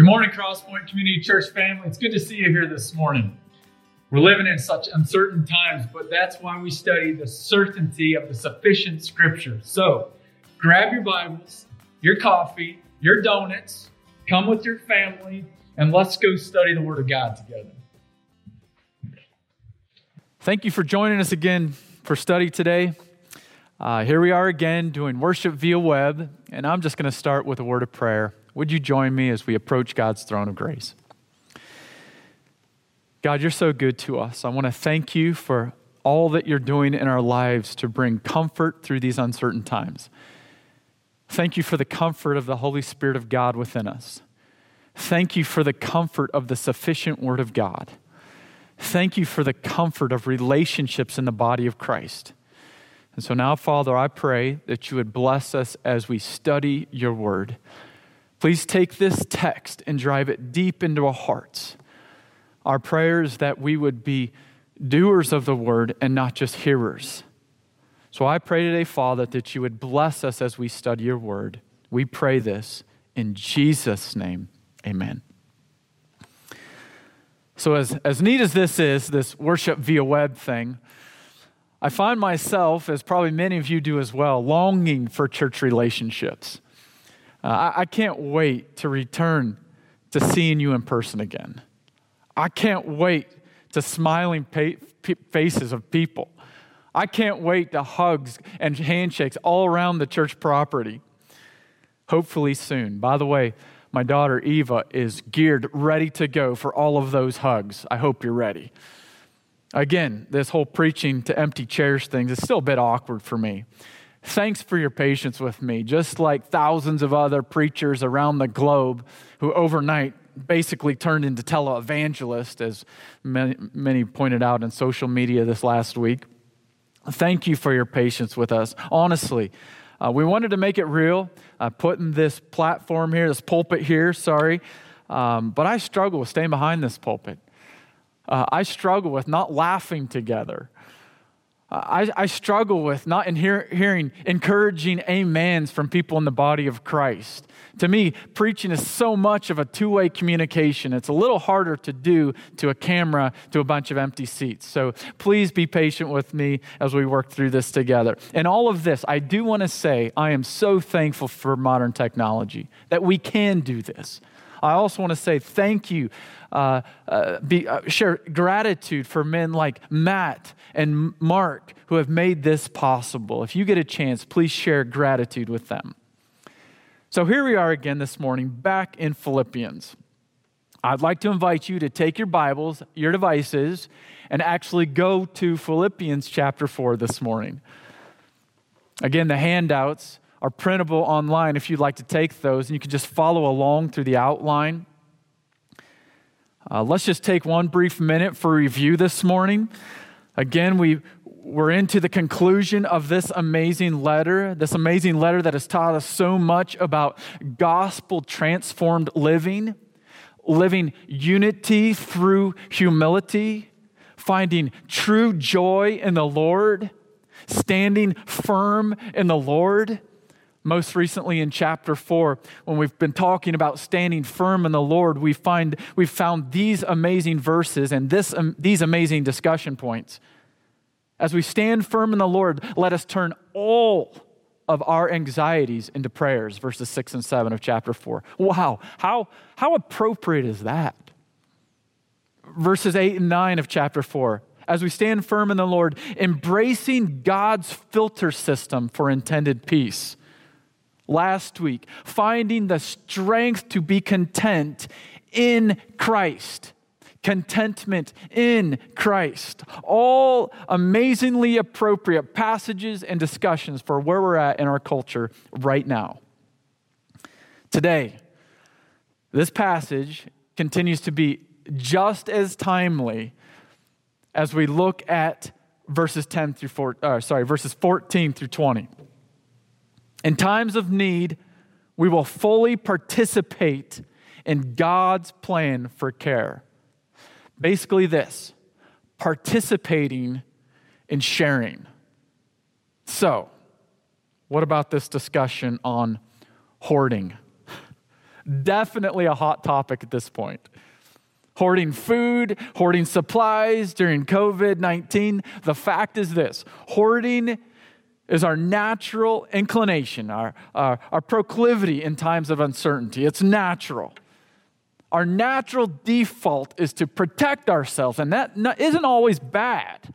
Good morning, Crosspoint Community Church family. It's good to see you here this morning. We're living in such uncertain times, but that's why we study the certainty of the sufficient scripture. So grab your Bibles, your coffee, your donuts, come with your family, and let's go study the Word of God together. Thank you for joining us again for study today. Uh, here we are again doing worship via web, and I'm just going to start with a word of prayer. Would you join me as we approach God's throne of grace? God, you're so good to us. I want to thank you for all that you're doing in our lives to bring comfort through these uncertain times. Thank you for the comfort of the Holy Spirit of God within us. Thank you for the comfort of the sufficient Word of God. Thank you for the comfort of relationships in the body of Christ. And so now, Father, I pray that you would bless us as we study your Word. Please take this text and drive it deep into our hearts. Our prayer is that we would be doers of the word and not just hearers. So I pray today, Father, that you would bless us as we study your word. We pray this in Jesus' name. Amen. So, as, as neat as this is, this worship via web thing, I find myself, as probably many of you do as well, longing for church relationships. Uh, I, I can't wait to return to seeing you in person again. I can't wait to smiling pa- faces of people. I can't wait to hugs and handshakes all around the church property. Hopefully soon. By the way, my daughter Eva is geared, ready to go for all of those hugs. I hope you're ready. Again, this whole preaching to empty chairs thing is still a bit awkward for me. Thanks for your patience with me, just like thousands of other preachers around the globe who overnight basically turned into televangelists, as many, many pointed out in social media this last week. Thank you for your patience with us. Honestly, uh, we wanted to make it real, uh, putting this platform here, this pulpit here, sorry, um, but I struggle with staying behind this pulpit. Uh, I struggle with not laughing together. I, I struggle with not hear, hearing encouraging amens from people in the body of Christ. To me, preaching is so much of a two way communication. It's a little harder to do to a camera, to a bunch of empty seats. So please be patient with me as we work through this together. And all of this, I do want to say I am so thankful for modern technology that we can do this. I also want to say thank you, uh, uh, be, uh, share gratitude for men like Matt and Mark who have made this possible. If you get a chance, please share gratitude with them. So here we are again this morning, back in Philippians. I'd like to invite you to take your Bibles, your devices, and actually go to Philippians chapter 4 this morning. Again, the handouts are printable online if you'd like to take those, and you can just follow along through the outline. Uh, let's just take one brief minute for review this morning. Again, we, we're into the conclusion of this amazing letter, this amazing letter that has taught us so much about gospel transformed living, living unity through humility, finding true joy in the Lord, standing firm in the Lord. Most recently in chapter 4, when we've been talking about standing firm in the Lord, we find, we've found these amazing verses and this, um, these amazing discussion points. As we stand firm in the Lord, let us turn all of our anxieties into prayers, verses 6 and 7 of chapter 4. Wow, how, how appropriate is that? Verses 8 and 9 of chapter 4 as we stand firm in the Lord, embracing God's filter system for intended peace last week, finding the strength to be content in Christ. Contentment in Christ. All amazingly appropriate passages and discussions for where we're at in our culture right now. Today, this passage continues to be just as timely as we look at verses 10 through 4, uh, sorry, verses 14 through 20. In times of need, we will fully participate in God's plan for care. Basically, this participating in sharing. So, what about this discussion on hoarding? Definitely a hot topic at this point. Hoarding food, hoarding supplies during COVID 19. The fact is this hoarding is our natural inclination, our, our, our, proclivity in times of uncertainty. It's natural. Our natural default is to protect ourselves, and that isn't always bad.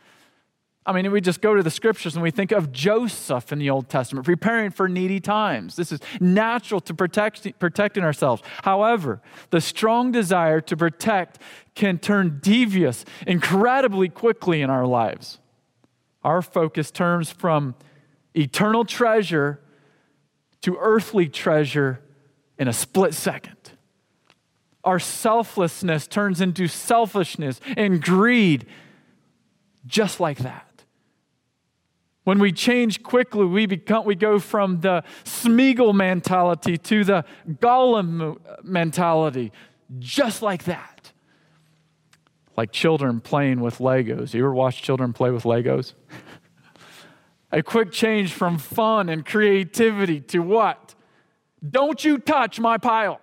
I mean, we just go to the scriptures and we think of Joseph in the Old Testament, preparing for needy times. This is natural to protect, protecting ourselves. However, the strong desire to protect can turn devious incredibly quickly in our lives. Our focus turns from eternal treasure to earthly treasure in a split second. Our selflessness turns into selfishness and greed just like that. When we change quickly, we, become, we go from the Smeagol mentality to the Gollum mentality, just like that. Like children playing with Legos. You ever watch children play with Legos? A quick change from fun and creativity to what? Don't you touch my pile.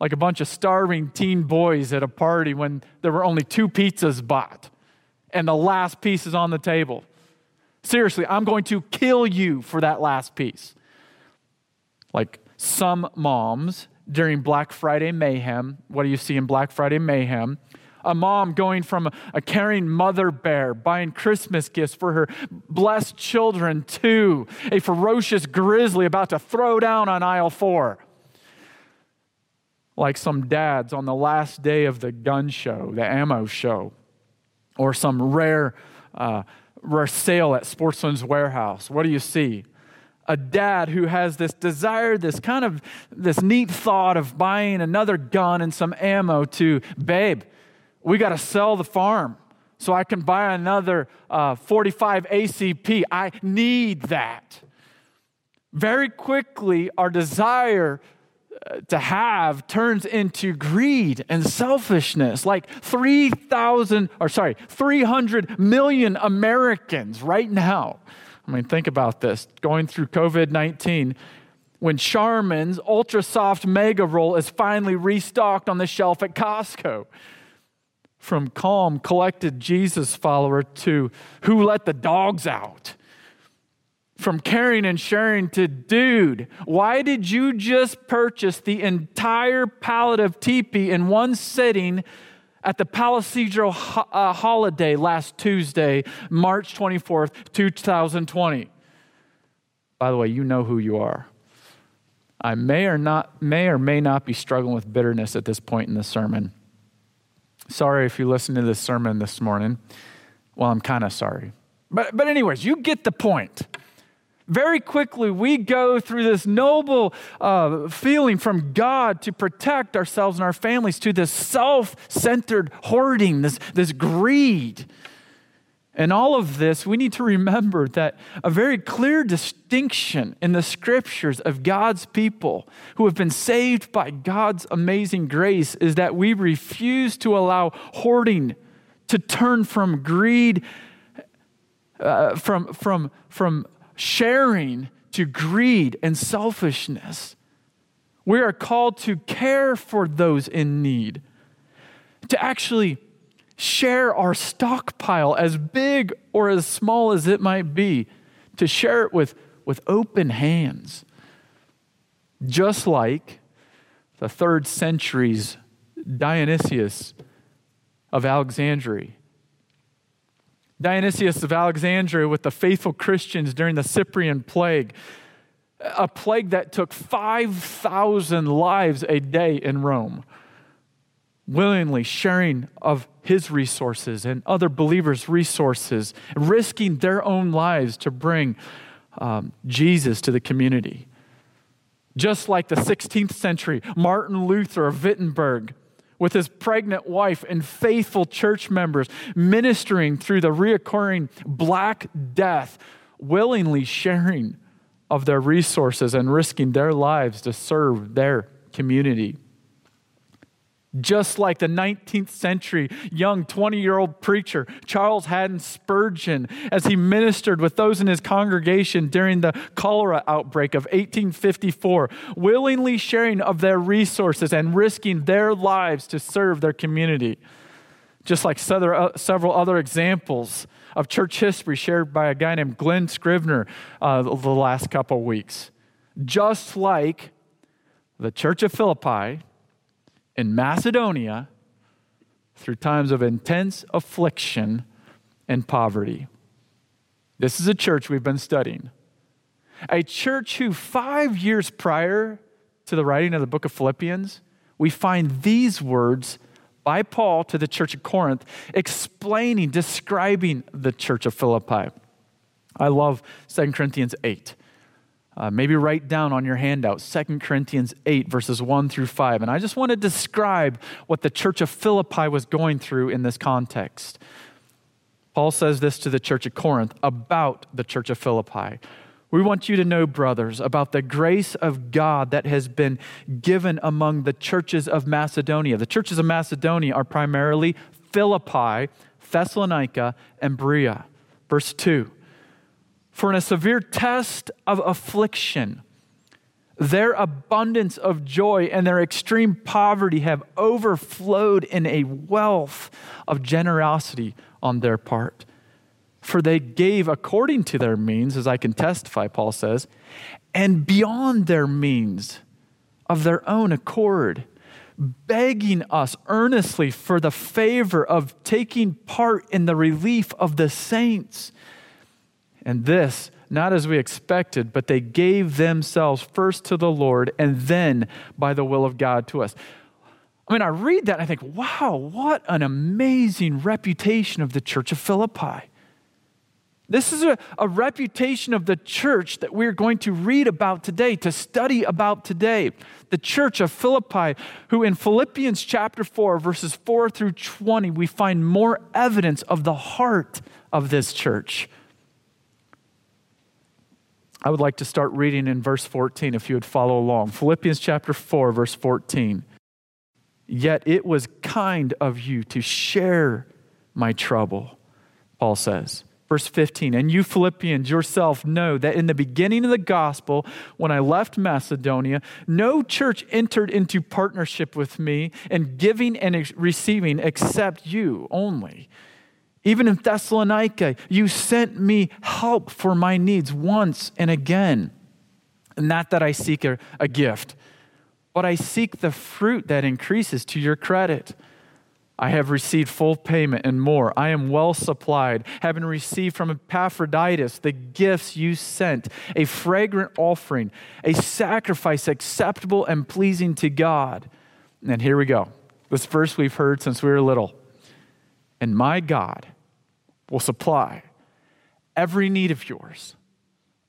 Like a bunch of starving teen boys at a party when there were only two pizzas bought and the last piece is on the table. Seriously, I'm going to kill you for that last piece. Like some moms during Black Friday mayhem, what do you see in Black Friday mayhem? A mom going from a caring mother bear buying Christmas gifts for her blessed children to a ferocious grizzly about to throw down on aisle four. Like some dads on the last day of the gun show, the ammo show, or some rare, uh, rare sale at Sportsman's Warehouse. What do you see? A dad who has this desire, this kind of this neat thought of buying another gun and some ammo to, babe, we got to sell the farm so I can buy another uh, 45 ACP. I need that. Very quickly, our desire to have turns into greed and selfishness. Like 3,000, or sorry, 300 million Americans right now. I mean, think about this going through COVID 19, when Charmin's Ultra Soft Mega Roll is finally restocked on the shelf at Costco. From calm, collected Jesus follower to who let the dogs out from caring and sharing to, dude, why did you just purchase the entire pallet of teepee in one sitting at the Palisadro ho- uh, holiday last Tuesday, March 24th, 2020? By the way, you know who you are. I may or not may or may not be struggling with bitterness at this point in the sermon. Sorry if you listen to this sermon this morning. Well, I'm kind of sorry. But but anyways, you get the point very quickly we go through this noble uh, feeling from God to protect ourselves and our families to this self centered hoarding, this, this greed. And all of this, we need to remember that a very clear distinction in the scriptures of God's people who have been saved by God's amazing grace is that we refuse to allow hoarding to turn from greed, uh, from, from, from sharing to greed and selfishness. We are called to care for those in need, to actually share our stockpile, as big or as small as it might be, to share it with, with open hands. Just like the third century's Dionysius of Alexandria. Dionysius of Alexandria with the faithful Christians during the Cyprian plague, a plague that took 5,000 lives a day in Rome, willingly sharing of his resources and other believers' resources, risking their own lives to bring um, Jesus to the community. Just like the 16th century Martin Luther of Wittenberg with his pregnant wife and faithful church members, ministering through the reoccurring Black Death, willingly sharing of their resources and risking their lives to serve their community. Just like the 19th century young 20 year old preacher Charles Haddon Spurgeon as he ministered with those in his congregation during the cholera outbreak of 1854, willingly sharing of their resources and risking their lives to serve their community. Just like uh, several other examples of church history shared by a guy named Glen Scrivener uh, the last couple weeks. Just like the church of Philippi in Macedonia through times of intense affliction and poverty. This is a church we've been studying. A church who, five years prior to the writing of the book of Philippians, we find these words by Paul to the church of Corinth, explaining, describing the church of Philippi. I love 2 Corinthians 8. Uh, maybe write down on your handout 2 Corinthians 8, verses 1 through 5. And I just want to describe what the church of Philippi was going through in this context. Paul says this to the church of Corinth about the church of Philippi. We want you to know, brothers, about the grace of God that has been given among the churches of Macedonia. The churches of Macedonia are primarily Philippi, Thessalonica, and Berea. Verse 2 for in a severe test of affliction, their abundance of joy and their extreme poverty have overflowed in a wealth of generosity on their part. For they gave according to their means, as I can testify, Paul says, and beyond their means of their own accord, begging us earnestly for the favor of taking part in the relief of the saints. And this, not as we expected, but they gave themselves first to the Lord and then by the will of God to us. I mean, I read that I think, wow, what an amazing reputation of the church of Philippi. This is a, a reputation of the church that we're going to read about today, to study about today. The church of Philippi, who in Philippians chapter 4, verses 4 through 20, we find more evidence of the heart of this church. I would like to start reading in verse 14 if you would follow along. Philippians chapter 4, verse 14. Yet it was kind of you to share my trouble, Paul says. Verse 15, and you Philippians yourself know that in the beginning of the gospel, when I left Macedonia, no church entered into partnership with me in giving and receiving except you only. Even in Thessalonica, you sent me help for my needs once and again. Not that I seek a, a gift, but I seek the fruit that increases to your credit. I have received full payment and more. I am well supplied, having received from Epaphroditus the gifts you sent, a fragrant offering, a sacrifice acceptable and pleasing to God. And here we go. This verse we've heard since we were little. And my God will supply every need of yours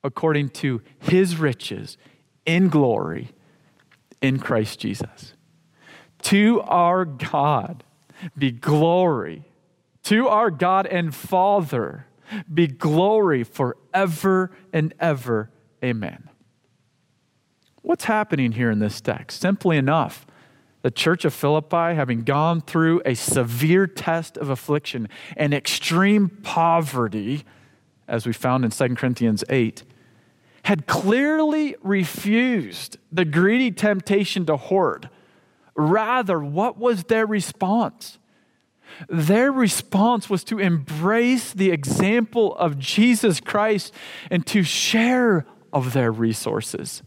according to his riches in glory in Christ Jesus. To our God be glory. To our God and Father be glory forever and ever. Amen. What's happening here in this text? Simply enough, the church of Philippi, having gone through a severe test of affliction and extreme poverty, as we found in 2 Corinthians 8, had clearly refused the greedy temptation to hoard. Rather, what was their response? Their response was to embrace the example of Jesus Christ and to share of their resources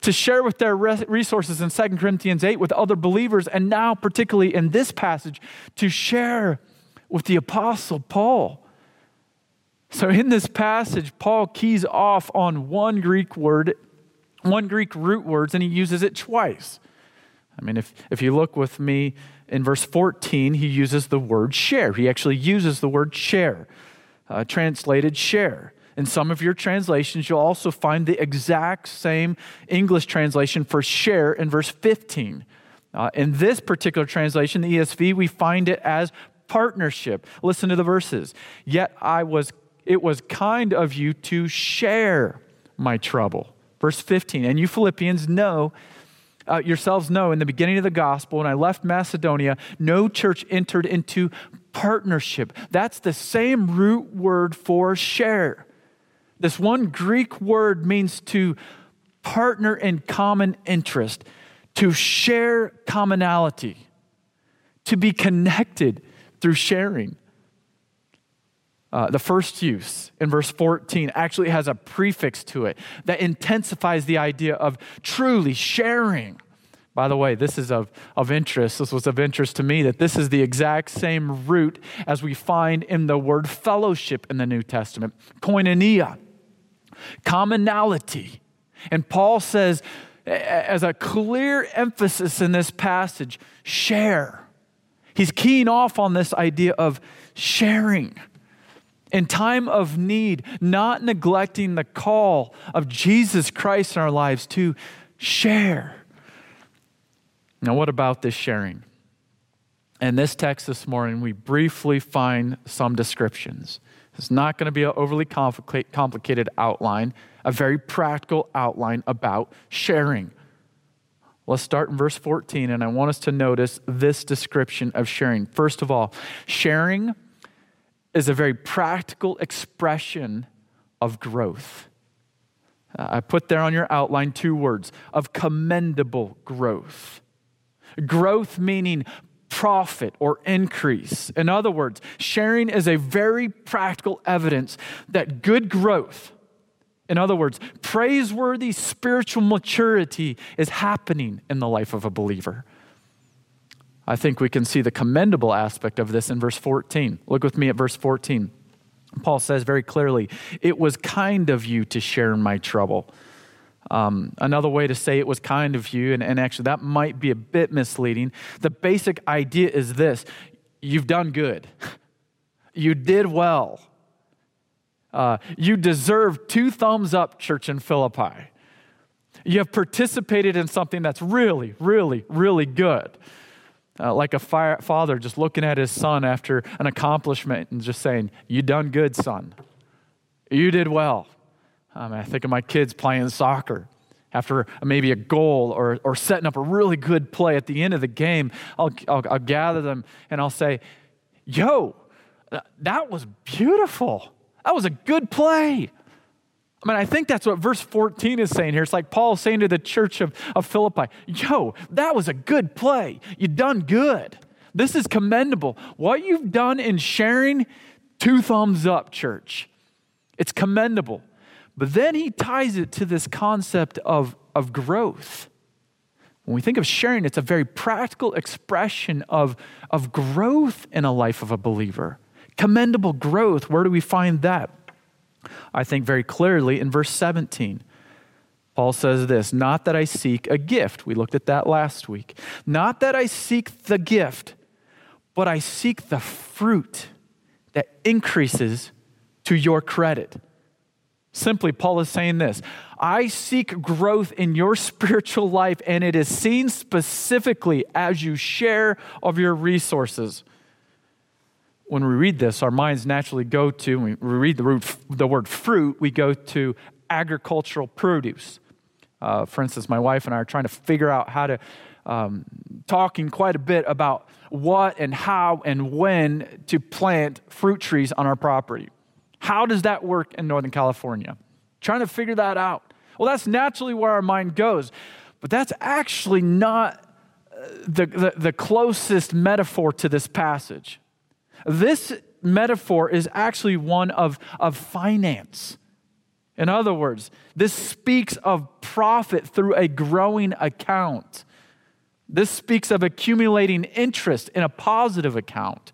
to share with their resources in 2 Corinthians 8 with other believers, and now, particularly in this passage, to share with the Apostle Paul. So, in this passage, Paul keys off on one Greek word, one Greek root words, and he uses it twice. I mean, if, if you look with me in verse 14, he uses the word share. He actually uses the word share, uh, translated share. In some of your translations, you'll also find the exact same English translation for share in verse 15. Uh, in this particular translation, the ESV, we find it as partnership. Listen to the verses. Yet I was it was kind of you to share my trouble. Verse 15. And you Philippians know uh, yourselves know in the beginning of the gospel, when I left Macedonia, no church entered into partnership. That's the same root word for share. This one Greek word means to partner in common interest, to share commonality, to be connected through sharing. Uh, the first use in verse 14 actually has a prefix to it that intensifies the idea of truly sharing. By the way, this is of, of interest. This was of interest to me that this is the exact same root as we find in the word fellowship in the New Testament koinonia, commonality. And Paul says, as a clear emphasis in this passage, share. He's keying off on this idea of sharing in time of need, not neglecting the call of Jesus Christ in our lives to share. Now, what about this sharing? In this text this morning, we briefly find some descriptions. It's not going to be an overly complicated outline, a very practical outline about sharing. Let's start in verse 14, and I want us to notice this description of sharing. First of all, sharing is a very practical expression of growth. I put there on your outline two words of commendable growth. Growth meaning profit or increase. In other words, sharing is a very practical evidence that good growth, in other words, praiseworthy spiritual maturity is happening in the life of a believer. I think we can see the commendable aspect of this in verse 14. Look with me at verse 14. Paul says very clearly, It was kind of you to share in my trouble. Um, another way to say it was kind of you, and, and actually that might be a bit misleading. The basic idea is this you've done good, you did well. Uh, you deserve two thumbs up, church in Philippi. You have participated in something that's really, really, really good. Uh, like a fire, father just looking at his son after an accomplishment and just saying, You done good, son. You did well. Um, I think of my kids playing soccer. After maybe a goal or, or setting up a really good play at the end of the game, I'll, I'll, I'll gather them and I'll say, Yo, that was beautiful. That was a good play. I mean, I think that's what verse 14 is saying here. It's like Paul saying to the church of, of Philippi, Yo, that was a good play. You done good. This is commendable. What you've done in sharing, two thumbs up, church. It's commendable. But then he ties it to this concept of, of growth. When we think of sharing, it's a very practical expression of, of growth in a life of a believer. Commendable growth. Where do we find that? I think very clearly in verse 17. Paul says this Not that I seek a gift. We looked at that last week. Not that I seek the gift, but I seek the fruit that increases to your credit. Simply, Paul is saying this I seek growth in your spiritual life, and it is seen specifically as you share of your resources when we read this, our minds naturally go to, when we read the, root, the word fruit, we go to agricultural produce. Uh, for instance, my wife and I are trying to figure out how to, um, talking quite a bit about what and how and when to plant fruit trees on our property. How does that work in Northern California? Trying to figure that out. Well, that's naturally where our mind goes, but that's actually not uh, the, the, the closest metaphor to this passage. This metaphor is actually one of, of finance. In other words, this speaks of profit through a growing account. This speaks of accumulating interest in a positive account.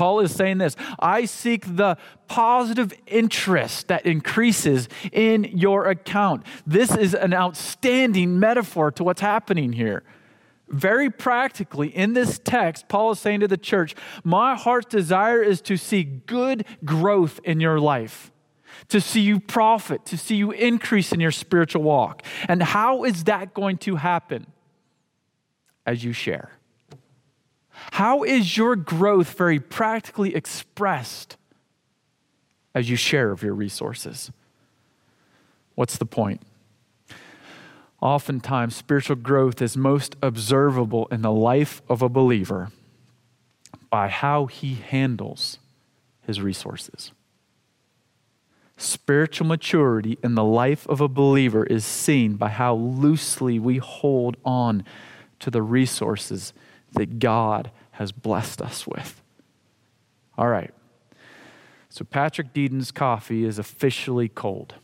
Paul is saying this I seek the positive interest that increases in your account. This is an outstanding metaphor to what's happening here. Very practically, in this text, Paul is saying to the church, My heart's desire is to see good growth in your life, to see you profit, to see you increase in your spiritual walk. And how is that going to happen? As you share. How is your growth very practically expressed as you share of your resources? What's the point? Oftentimes, spiritual growth is most observable in the life of a believer by how he handles his resources. Spiritual maturity in the life of a believer is seen by how loosely we hold on to the resources that God has blessed us with. All right. So, Patrick Deeden's coffee is officially cold.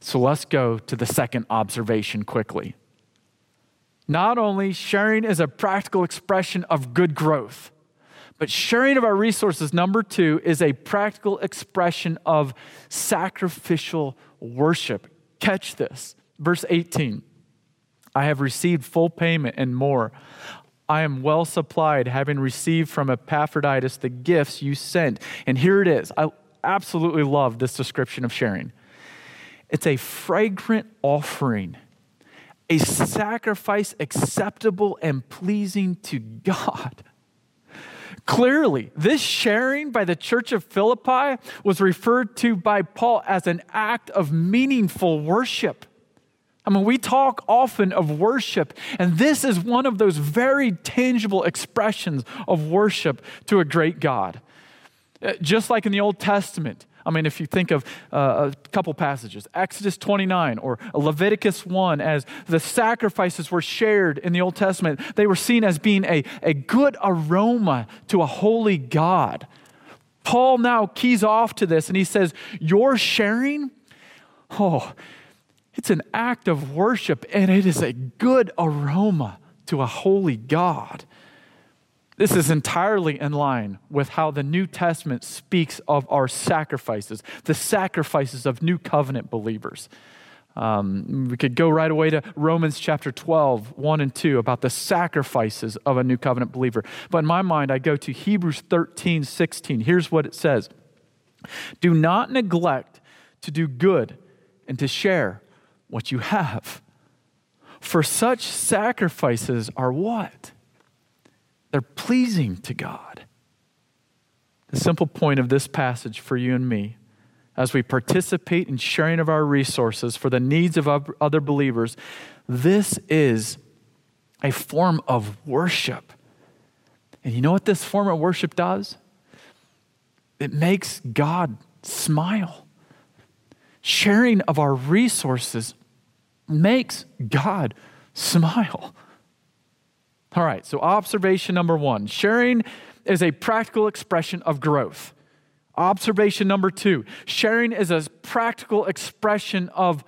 So, let's go to the second observation quickly. Not only sharing is a practical expression of good growth, but sharing of our resources, number two, is a practical expression of sacrificial worship. Catch this. Verse 18 I have received full payment and more. I am well supplied, having received from Epaphroditus the gifts you sent. And here it is. I absolutely love this description of sharing. It's a fragrant offering, a sacrifice acceptable and pleasing to God. Clearly, this sharing by the church of Philippi was referred to by Paul as an act of meaningful worship. I mean, we talk often of worship, and this is one of those very tangible expressions of worship to a great God. Uh, just like in the Old Testament, I mean, if you think of uh, a couple passages, Exodus 29 or Leviticus 1, as the sacrifices were shared in the Old Testament, they were seen as being a, a good aroma to a holy God. Paul now keys off to this and he says, Your sharing, oh, it's an act of worship and it is a good aroma to a holy God. This is entirely in line with how the New Testament speaks of our sacrifices, the sacrifices of new covenant believers. Um, we could go right away to Romans chapter 12, 1 and 2, about the sacrifices of a new covenant believer. But in my mind, I go to Hebrews 13, 16. Here's what it says Do not neglect to do good and to share what you have. For such sacrifices are what? They're pleasing to God. The simple point of this passage for you and me, as we participate in sharing of our resources for the needs of other believers, this is a form of worship. And you know what this form of worship does? It makes God smile. Sharing of our resources makes God smile. All right, so observation number one sharing is a practical expression of growth. Observation number two sharing is a practical expression of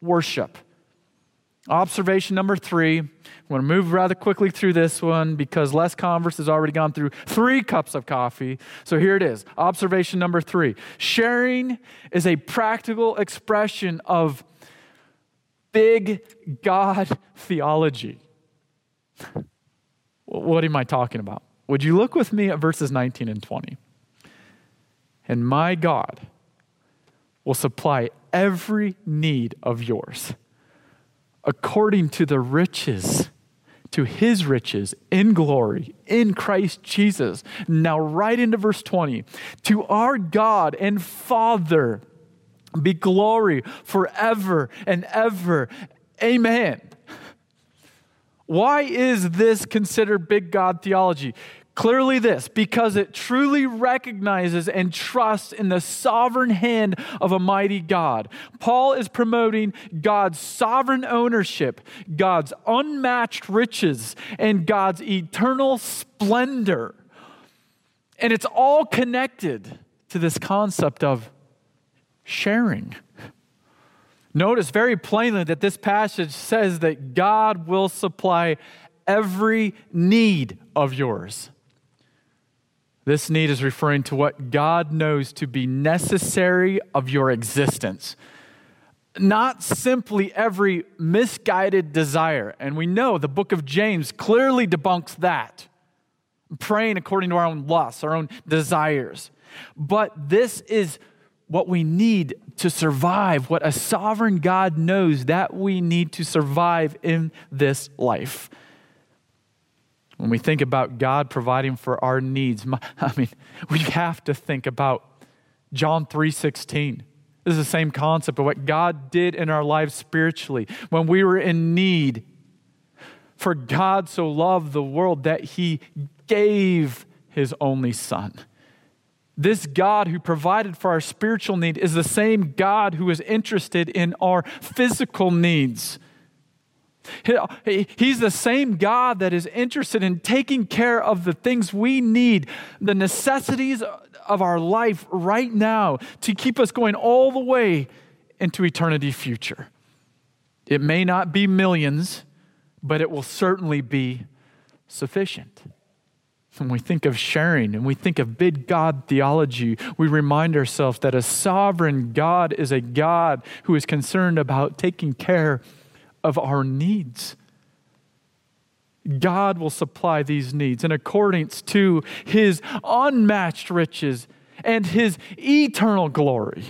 worship. Observation number three, I'm going to move rather quickly through this one because Les Converse has already gone through three cups of coffee. So here it is. Observation number three sharing is a practical expression of big God theology. what am I talking about? Would you look with me at verses 19 and 20? And my God will supply every need of yours according to the riches, to his riches in glory in Christ Jesus. Now, right into verse 20. To our God and Father be glory forever and ever. Amen. Why is this considered big God theology? Clearly, this because it truly recognizes and trusts in the sovereign hand of a mighty God. Paul is promoting God's sovereign ownership, God's unmatched riches, and God's eternal splendor. And it's all connected to this concept of sharing. Notice very plainly that this passage says that God will supply every need of yours. This need is referring to what God knows to be necessary of your existence, not simply every misguided desire. And we know the book of James clearly debunks that. Praying according to our own lusts, our own desires. But this is what we need to survive, what a sovereign God knows that we need to survive in this life. When we think about God providing for our needs, I mean, we have to think about John 3:16. This is the same concept of what God did in our lives spiritually when we were in need. For God so loved the world that he gave his only son. This God who provided for our spiritual need is the same God who is interested in our physical needs. He's the same God that is interested in taking care of the things we need, the necessities of our life right now to keep us going all the way into eternity future. It may not be millions, but it will certainly be sufficient. When we think of sharing and we think of big God theology, we remind ourselves that a sovereign God is a God who is concerned about taking care of our needs. God will supply these needs in accordance to his unmatched riches and his eternal glory.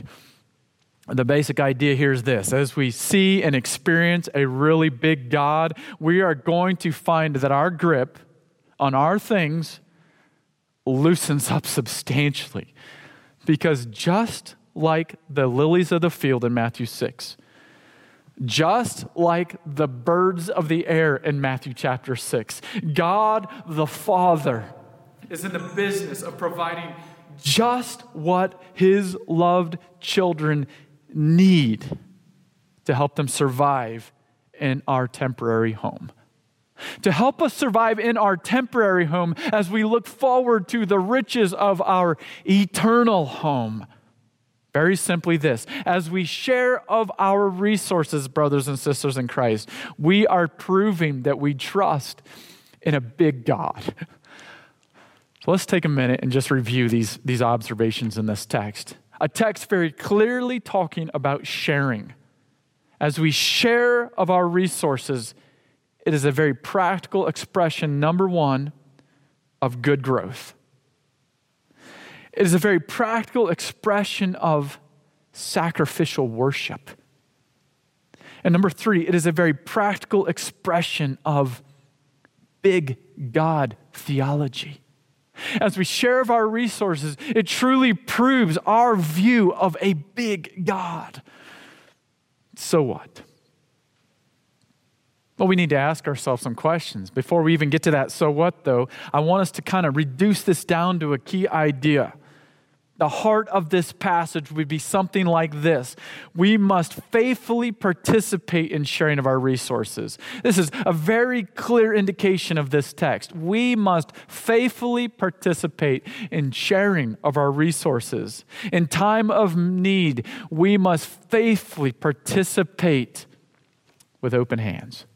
The basic idea here is this as we see and experience a really big God, we are going to find that our grip on our things loosens up substantially. Because just like the lilies of the field in Matthew 6, just like the birds of the air in Matthew chapter 6, God the Father is in the business of providing just what his loved children need to help them survive in our temporary home to help us survive in our temporary home as we look forward to the riches of our eternal home. Very simply, this as we share of our resources, brothers and sisters in Christ, we are proving that we trust in a big God. So let's take a minute and just review these, these observations in this text. A text very clearly talking about sharing. As we share of our resources, it is a very practical expression, number one, of good growth. It is a very practical expression of sacrificial worship. And number three, it is a very practical expression of big God theology. As we share of our resources, it truly proves our view of a big God. So what? Well, we need to ask ourselves some questions. Before we even get to that, so what though, I want us to kind of reduce this down to a key idea. The heart of this passage would be something like this We must faithfully participate in sharing of our resources. This is a very clear indication of this text. We must faithfully participate in sharing of our resources. In time of need, we must faithfully participate with open hands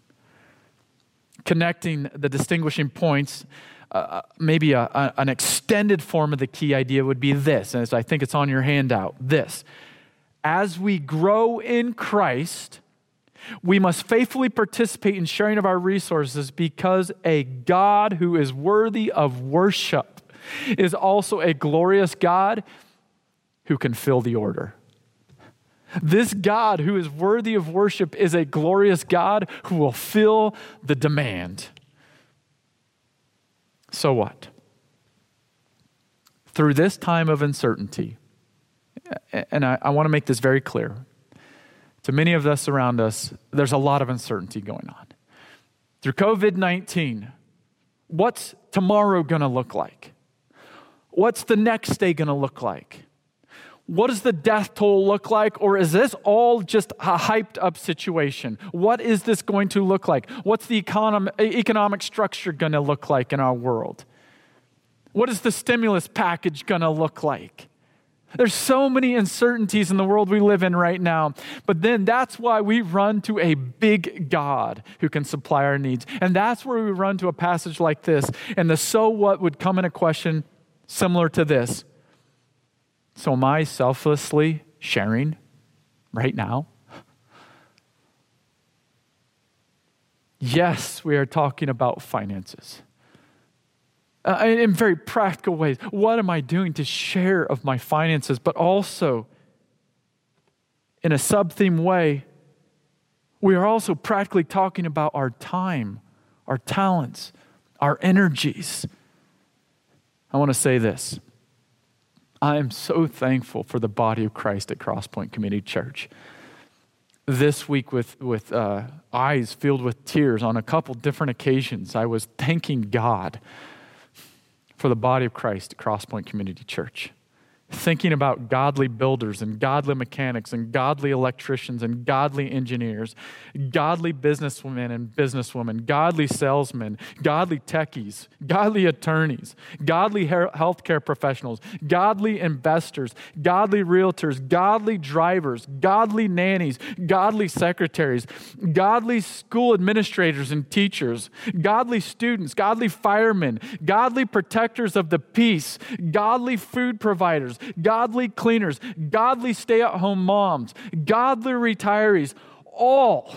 connecting the distinguishing points, uh, uh, maybe a, a, an extended form of the key idea would be this, and as I think it's on your handout this. As we grow in Christ, we must faithfully participate in sharing of our resources because a God who is worthy of worship is also a glorious God who can fill the order. This God who is worthy of worship is a glorious God who will fill the demand. So what? Through this time of uncertainty, and I, I want to make this very clear to many of us around us, there's a lot of uncertainty going on. Through COVID 19, what's tomorrow going to look like? What's the next day going to look like? What does the death toll look like? Or is this all just a hyped up situation? What is this going to look like? What's the econom- economic structure going to look like in our world? What is the stimulus package going to look like? There's so many uncertainties in the world we live in right now. But then that's why we run to a big God who can supply our needs. And that's where we run to a passage like this. And the so what would come in a question similar to this so, am I selflessly sharing right now? Yes, we are talking about finances. Uh, in very practical ways. What am I doing to share of my finances? But also, in a sub theme way, we are also practically talking about our time, our talents, our energies. I want to say this I am so thankful for the body of Christ at Crosspoint Community Church. This week, with, with uh, eyes filled with tears on a couple different occasions, I was thanking God for the body of Christ at Crosspoint Community Church thinking about godly builders and godly mechanics and godly electricians and godly engineers, godly businesswomen and businesswomen, godly salesmen, godly techies, godly attorneys, godly healthcare professionals, godly investors, godly realtors, godly drivers, godly nannies, godly secretaries, godly school administrators and teachers, godly students, godly firemen, godly protectors of the peace, godly food providers, godly cleaners, godly stay at home moms, godly retirees, all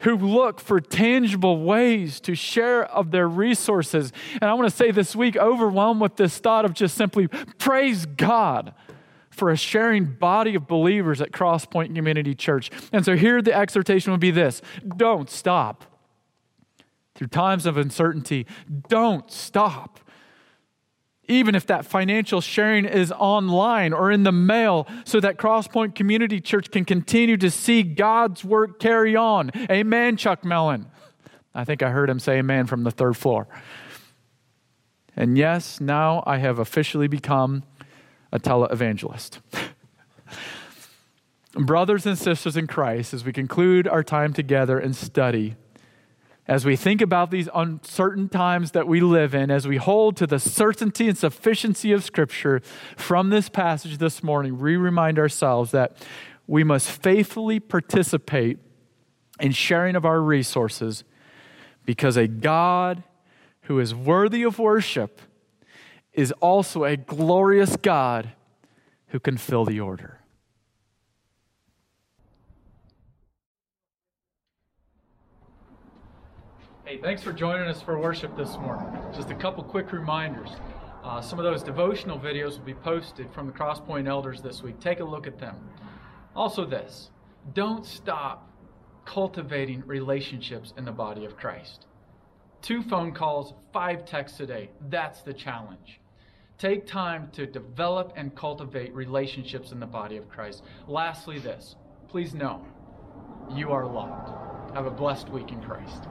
who look for tangible ways to share of their resources. And I want to say this week, overwhelmed with this thought of just simply praise God for a sharing body of believers at Crosspoint Community Church. And so here the exhortation would be this don't stop. Through times of uncertainty, don't stop even if that financial sharing is online or in the mail, so that Crosspoint Community Church can continue to see God's work carry on. Amen, Chuck Mellon. I think I heard him say amen from the third floor. And yes, now I have officially become a televangelist. Brothers and sisters in Christ, as we conclude our time together and study, as we think about these uncertain times that we live in, as we hold to the certainty and sufficiency of Scripture from this passage this morning, we remind ourselves that we must faithfully participate in sharing of our resources because a God who is worthy of worship is also a glorious God who can fill the order. Hey, thanks for joining us for worship this morning. Just a couple quick reminders. Uh, some of those devotional videos will be posted from the Crosspoint Elders this week. Take a look at them. Also, this don't stop cultivating relationships in the body of Christ. Two phone calls, five texts a day. That's the challenge. Take time to develop and cultivate relationships in the body of Christ. Lastly, this please know you are loved. Have a blessed week in Christ.